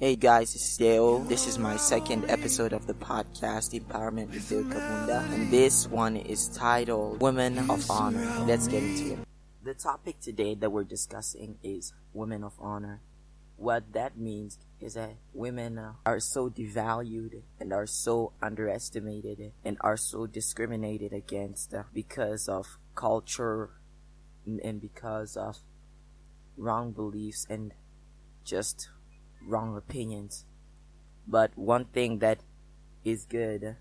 Hey guys, it's Deo. This is my second episode of the podcast, Empowerment with Deo Kabunda. And this one is titled Women of Honor. Let's get into it. The topic today that we're discussing is Women of Honor. What that means is that women are so devalued and are so underestimated and are so discriminated against because of culture and because of wrong beliefs and just wrong opinions. But one thing that is good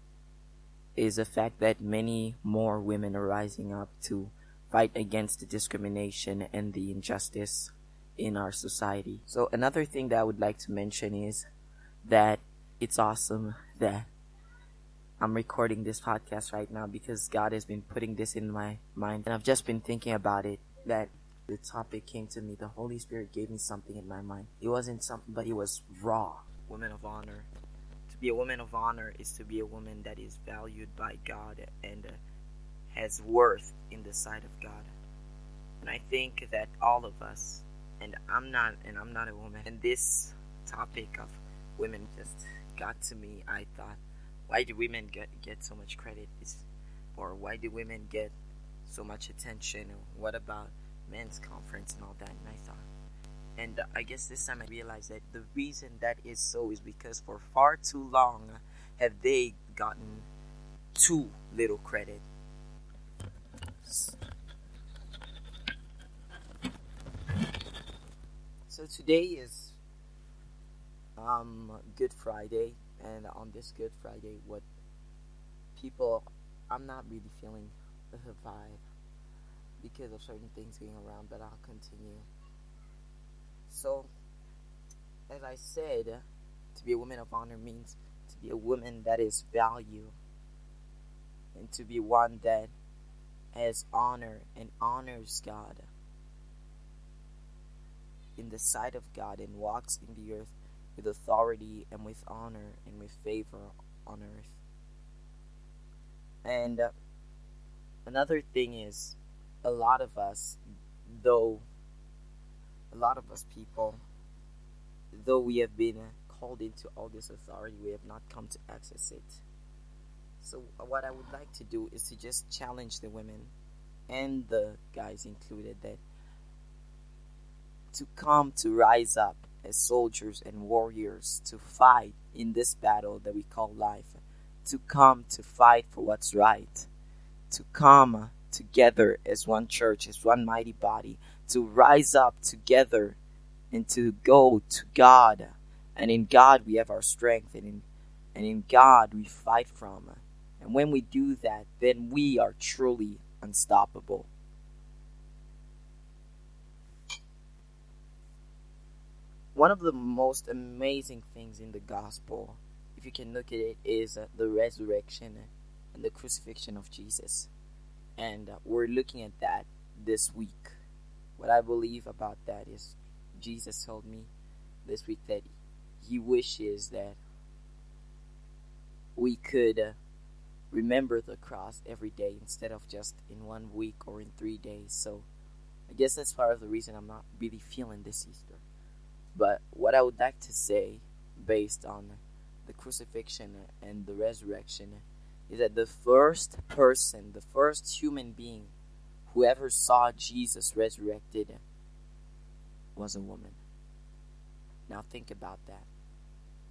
is the fact that many more women are rising up to fight against the discrimination and the injustice in our society. So another thing that I would like to mention is that it's awesome that I'm recording this podcast right now because God has been putting this in my mind and I've just been thinking about it that the topic came to me, the Holy Spirit gave me something in my mind. It wasn't something, but it was raw. Woman of honor. To be a woman of honor is to be a woman that is valued by God and uh, has worth in the sight of God. And I think that all of us, and I'm not, and I'm not a woman, and this topic of women just got to me. I thought, why do women get get so much credit? Or why do women get so much attention? What about men's conference and all that, and I thought, and I guess this time I realized that the reason that is so is because for far too long have they gotten too little credit. So today is um Good Friday, and on this Good Friday, what people I'm not really feeling the vibe because of certain things going around, but I'll continue. So, as I said, to be a woman of honor means to be a woman that is value and to be one that has honor and honors God in the sight of God and walks in the earth with authority and with honor and with favor on earth. And uh, another thing is a lot of us, though, a lot of us people, though we have been called into all this authority, we have not come to access it. So, what I would like to do is to just challenge the women and the guys included that to come to rise up as soldiers and warriors to fight in this battle that we call life, to come to fight for what's right, to come together as one church, as one mighty body, to rise up together and to go to God. And in God we have our strength, and in, and in God we fight from. And when we do that, then we are truly unstoppable. One of the most amazing things in the gospel, if you can look at it, is the resurrection and the crucifixion of Jesus and we're looking at that this week. What I believe about that is Jesus told me this week that he wishes that we could uh, remember the cross every day instead of just in one week or in three days. So I guess that's part of the reason I'm not really feeling this Easter. But what I would like to say, based on the crucifixion and the resurrection, is that the first person, the first human being who ever saw Jesus resurrected was a woman. Now think about that.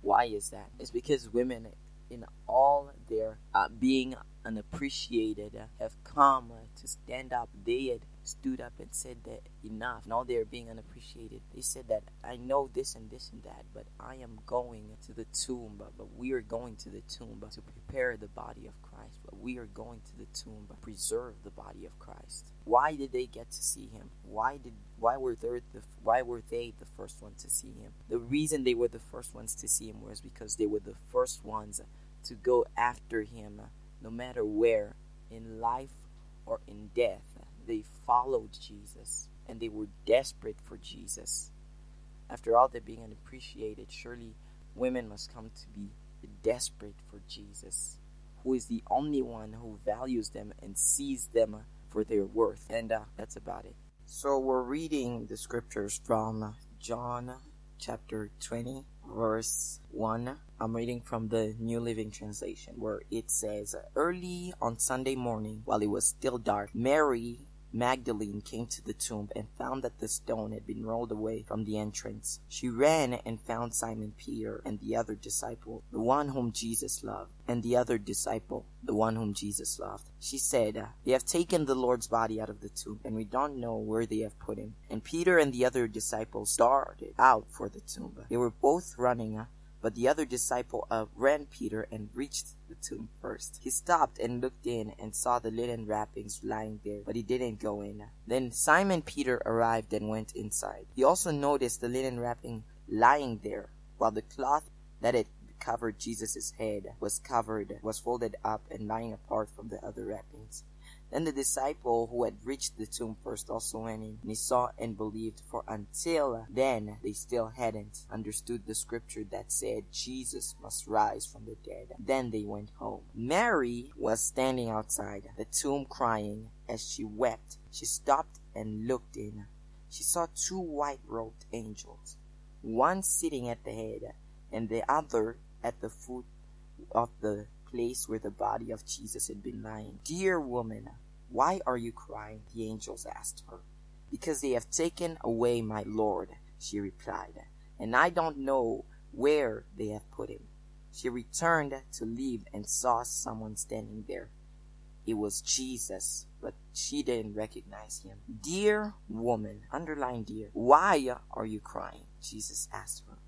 Why is that? It's because women, in all their uh, being unappreciated, have come to stand up. They had stood up and said that enough. Now they're being unappreciated. They said that I know this and this and that, but I am going to the tomb. But, we are going to the tomb to prepare the body of Christ. But we are going to the tomb to preserve the body of Christ. Why did they get to see him? Why did why were they the why were they the first one to see him? The reason they were the first ones to see him was because they were the first ones to go after him uh, no matter where in life or in death they followed Jesus and they were desperate for Jesus. After all, they're being unappreciated. Surely women must come to be desperate for Jesus, who is the only one who values them and sees them for their worth. And uh, that's about it. So we're reading the scriptures from John chapter 20 verse 1. I'm reading from the New Living Translation where it says, Early on Sunday morning, while it was still dark, Mary Magdalene came to the tomb and found that the stone had been rolled away from the entrance. She ran and found Simon Peter and the other disciple, the one whom Jesus loved, and the other disciple, the one whom Jesus loved. She said, uh, They have taken the Lord's body out of the tomb, and we don't know where they have put him. And Peter and the other disciple started out for the tomb. They were both running uh, but the other disciple uh, outran Peter and reached the tomb first. He stopped and looked in and saw the linen wrappings lying there, but he didn't go in. Then Simon Peter arrived and went inside. He also noticed the linen wrapping lying there, while the cloth that had covered Jesus' head was covered, was folded up and lying apart from the other wrappings. Then the disciple who had reached the tomb first also went in, and he saw and believed, for until then they still hadn't understood the scripture that said Jesus must rise from the dead. Then they went home. Mary was standing outside the tomb crying as she wept. She stopped and looked in. She saw two white robed angels, one sitting at the head and the other at the foot of the place where the body of Jesus had been lying. Dear woman, why are you crying? The angels asked her. Because they have taken away my Lord, she replied, and I don't know where they have put him. She returned to leave and saw someone standing there. It was Jesus, but she didn't recognize him. Dear woman, underline dear, why are you crying? Jesus asked her.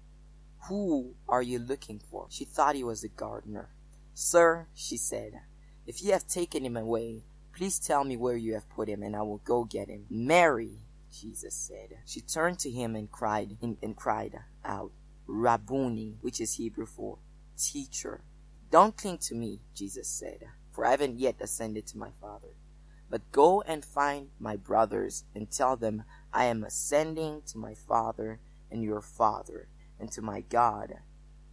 Who are you looking for? She thought he was the gardener. Sir, she said, if you have taken him away, please tell me where you have put him, and I will go get him. Mary, Jesus said. She turned to him and cried and, and cried out, Rabboni, which is Hebrew for teacher. Don't cling to me, Jesus said, for I haven't yet ascended to my Father. But go and find my brothers and tell them I am ascending to my Father and your Father, and to my God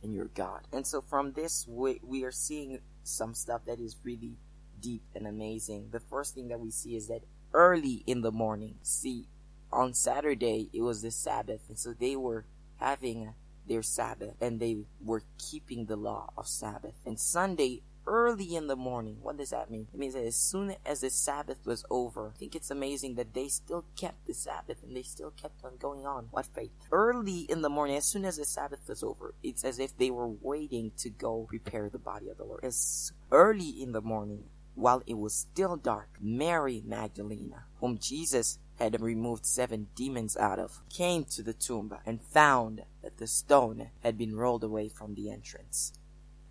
and your God. And so from this, we, we are seeing some stuff that is really deep and amazing. The first thing that we see is that early in the morning, see, on Saturday, it was the Sabbath. And so they were having their Sabbath and they were keeping the law of Sabbath. And Sunday, early in the morning. What does that mean? It means that as soon as the Sabbath was over, I think it's amazing that they still kept the Sabbath and they still kept on going on. What faith? Early in the morning, as soon as the Sabbath was over, it's as if they were waiting to go prepare the body of the Lord. As early in the morning, while it was still dark, Mary Magdalena, whom Jesus had removed seven demons out of, came to the tomb and found that the stone had been rolled away from the entrance.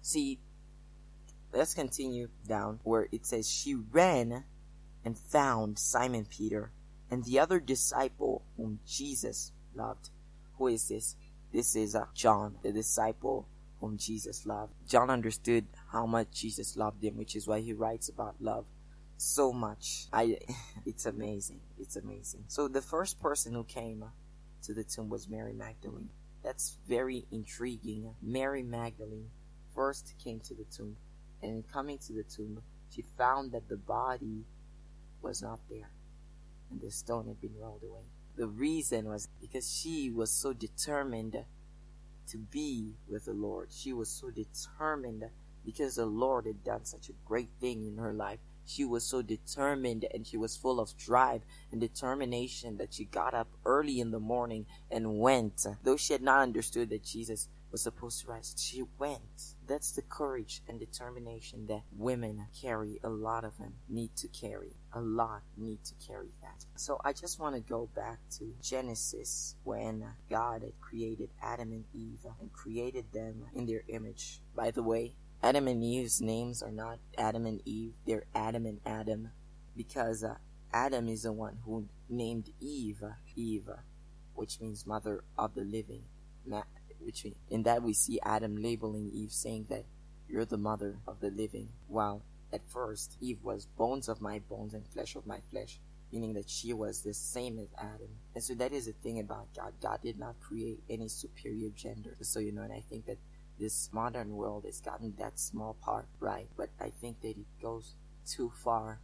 See, Let's continue down where it says she ran and found Simon Peter and the other disciple whom Jesus loved. Who is this? This is uh, John, the disciple whom Jesus loved. John understood how much Jesus loved him, which is why he writes about love so much. I, it's amazing. It's amazing. So the first person who came to the tomb was Mary Magdalene. That's very intriguing. Mary Magdalene first came to the tomb and in coming to the tomb, she found that the body was not there, and the stone had been rolled away. The reason was because she was so determined to be with the Lord. She was so determined because the Lord had done such a great thing in her life. She was so determined and she was full of drive and determination that she got up early in the morning and went. Though she had not understood that Jesus was supposed to rise, she went. That's the courage and determination that women carry. A lot of them need to carry. A lot need to carry that. So I just want to go back to Genesis when God had created Adam and Eve and created them in their image. By the way, Adam and Eve's names are not Adam and Eve, they're Adam and Adam because uh, Adam is the one who named Eve Eve, which means mother of the living which in that we see Adam labeling Eve saying that you're the mother of the living, while at first Eve was bones of my bones and flesh of my flesh, meaning that she was the same as Adam. And so that is the thing about God. God did not create any superior gender. So you know, and I think that this modern world has gotten that small part right, but I think that it goes too far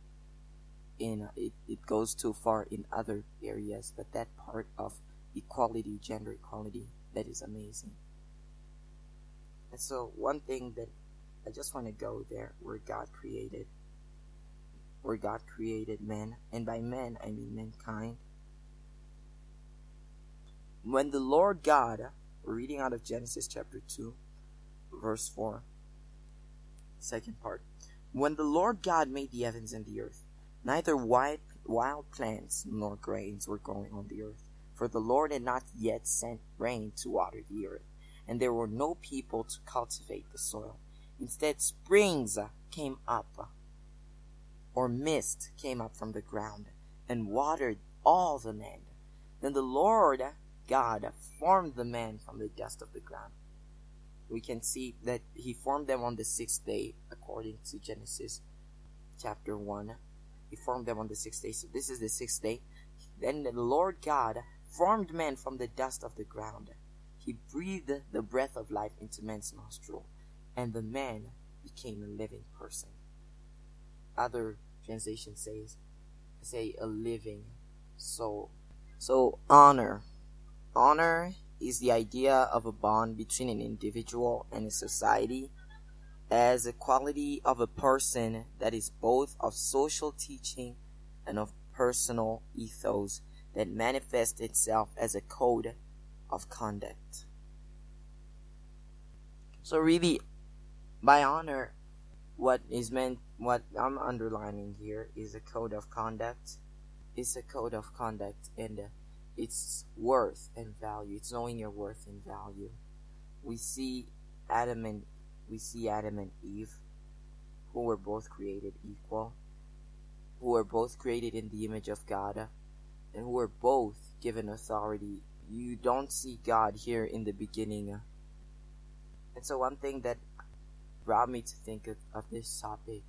in it, it goes too far in other areas, but that part of equality, gender equality, that is amazing. And so, one thing that I just want to go there where God created, where God created men, and by men I mean mankind. When the Lord God, reading out of Genesis chapter 2, verse 4, second part. When the Lord God made the heavens and the earth, neither wild, wild plants nor grains were growing on the earth, for the Lord had not yet sent rain to water the earth, and there were no people to cultivate the soil. Instead, springs came up, or mist came up from the ground, and watered all the land. Then the Lord God formed the man from the dust of the ground. We can see that he formed them on the sixth day, according to Genesis chapter 1. He formed them on the sixth day. So this is the sixth day. Then the Lord God formed man from the dust of the ground. He breathed the breath of life into man's nostril, and the man became a living person. Other translation says say a living soul. So honor. Honor is the idea of a bond between an individual and a society as a quality of a person that is both of social teaching and of personal ethos that manifests itself as a code of conduct. So really, by honor, what is meant, what I'm underlining here is a code of conduct. It's a code of conduct and its worth and value. It's knowing your worth and value. We see Adam and we see Adam and Eve, who were both created equal, who were both created in the image of God, and who were both given authority. You don't see God here in the beginning. And so one thing that brought me to think of, of this topic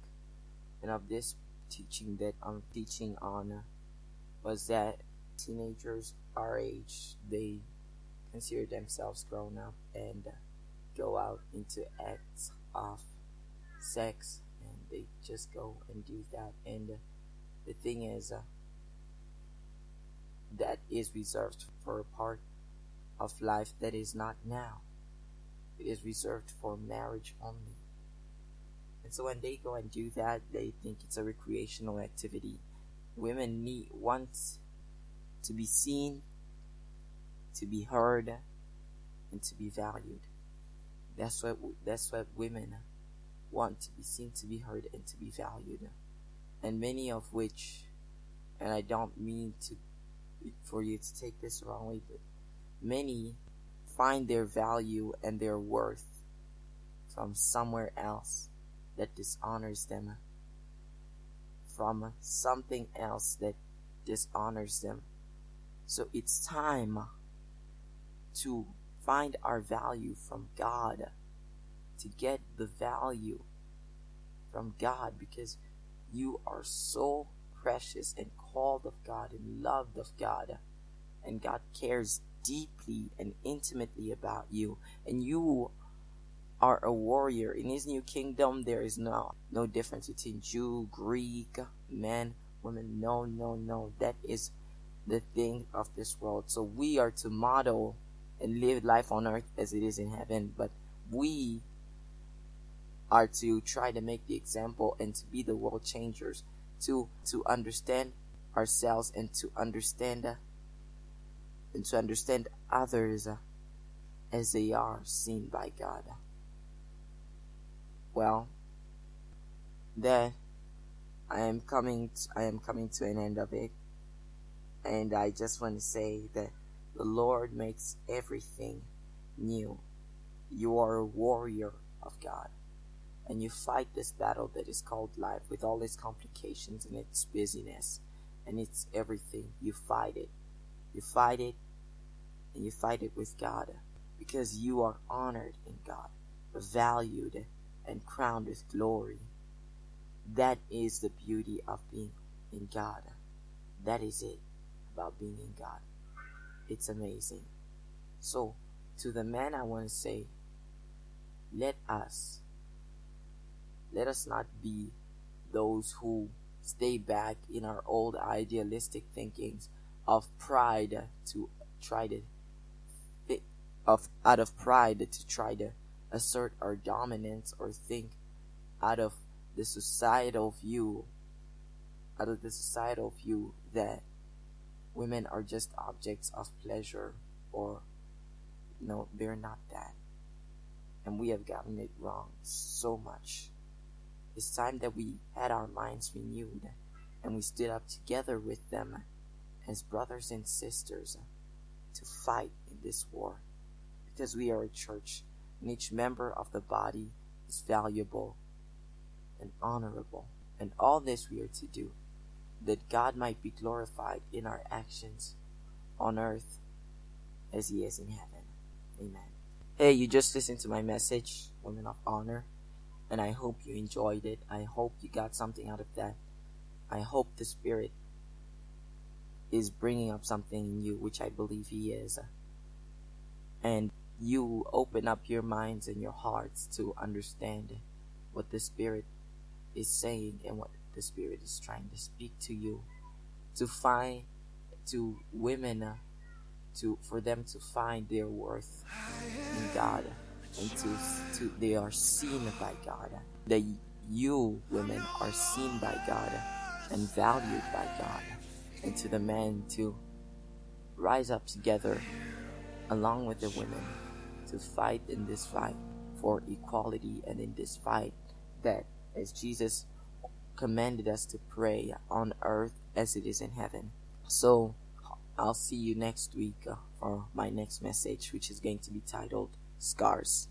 and of this teaching that I'm teaching on was that teenagers our age, they consider themselves grown up and go out into acts of sex and they just go and do that. And the thing is, uh, that is reserved for a part of life that is not now. It is reserved for marriage only. And so when they go and do that, they think it's a recreational activity. Women need want to be seen, to be heard, and to be valued. That's what that's what women want to be seen, to be heard, and to be valued. And many of which, and I don't mean to for you to take this wrongly, but many find their value and their worth from somewhere else that dishonors them, from something else that dishonors them. So it's time to find our value from God, to get the value from God because you are so precious and called of God and loved of God. And God cares deeply and intimately about you. And you are a warrior. In his new kingdom, there is no, no difference between Jew, Greek, man, woman. No, no, no. That is the thing of this world. So we are to model and live life on earth as it is in heaven. But we are to try to make the example and to be the world changers to to understand ourselves and to understand uh, and to understand others uh, as they are seen by God. Well, then I am coming. To, I am coming to an end of it, and I just want to say that the Lord makes everything new. You are a warrior of God and you fight this battle that is called life with all its complications and its busyness and its everything. You fight it. You fight it and you fight it with God because you are honored in God, valued and crowned with glory. That is the beauty of being in God. That is it about being in God. It's amazing. So, to the man, I want to say, let us let us not be those who stay back in our old idealistic thinkings of pride to try to of out of pride to try to assert our dominance or think out of the societal view, out of the societal view that women are just objects of pleasure or no, they're not that. And we have gotten it wrong so much. It's time that we had our minds renewed and we stood up together with them as brothers and sisters to fight in this war because we are a church and each member of the body is valuable and honorable. And all this we are to do that God might be glorified in our actions on earth as He is in heaven. Amen. Hey, you just listened to my message, Women of Honor, and I hope you enjoyed it. I hope you got something out of that. I hope the Spirit is bringing up something in you, which I believe He is. And you open up your minds and your hearts to understand what the Spirit is saying and what the Spirit is trying to speak to you. To find, to women, to for them to find their worth in God and to, to they are seen by God. That you women are seen by God and valued by God. And to the men to rise up together along with the women to fight in this fight for equality and in this fight that as Jesus commanded us to pray on earth as it is in heaven. So I'll see you next week uh, for my next message, which is going to be titled Scars.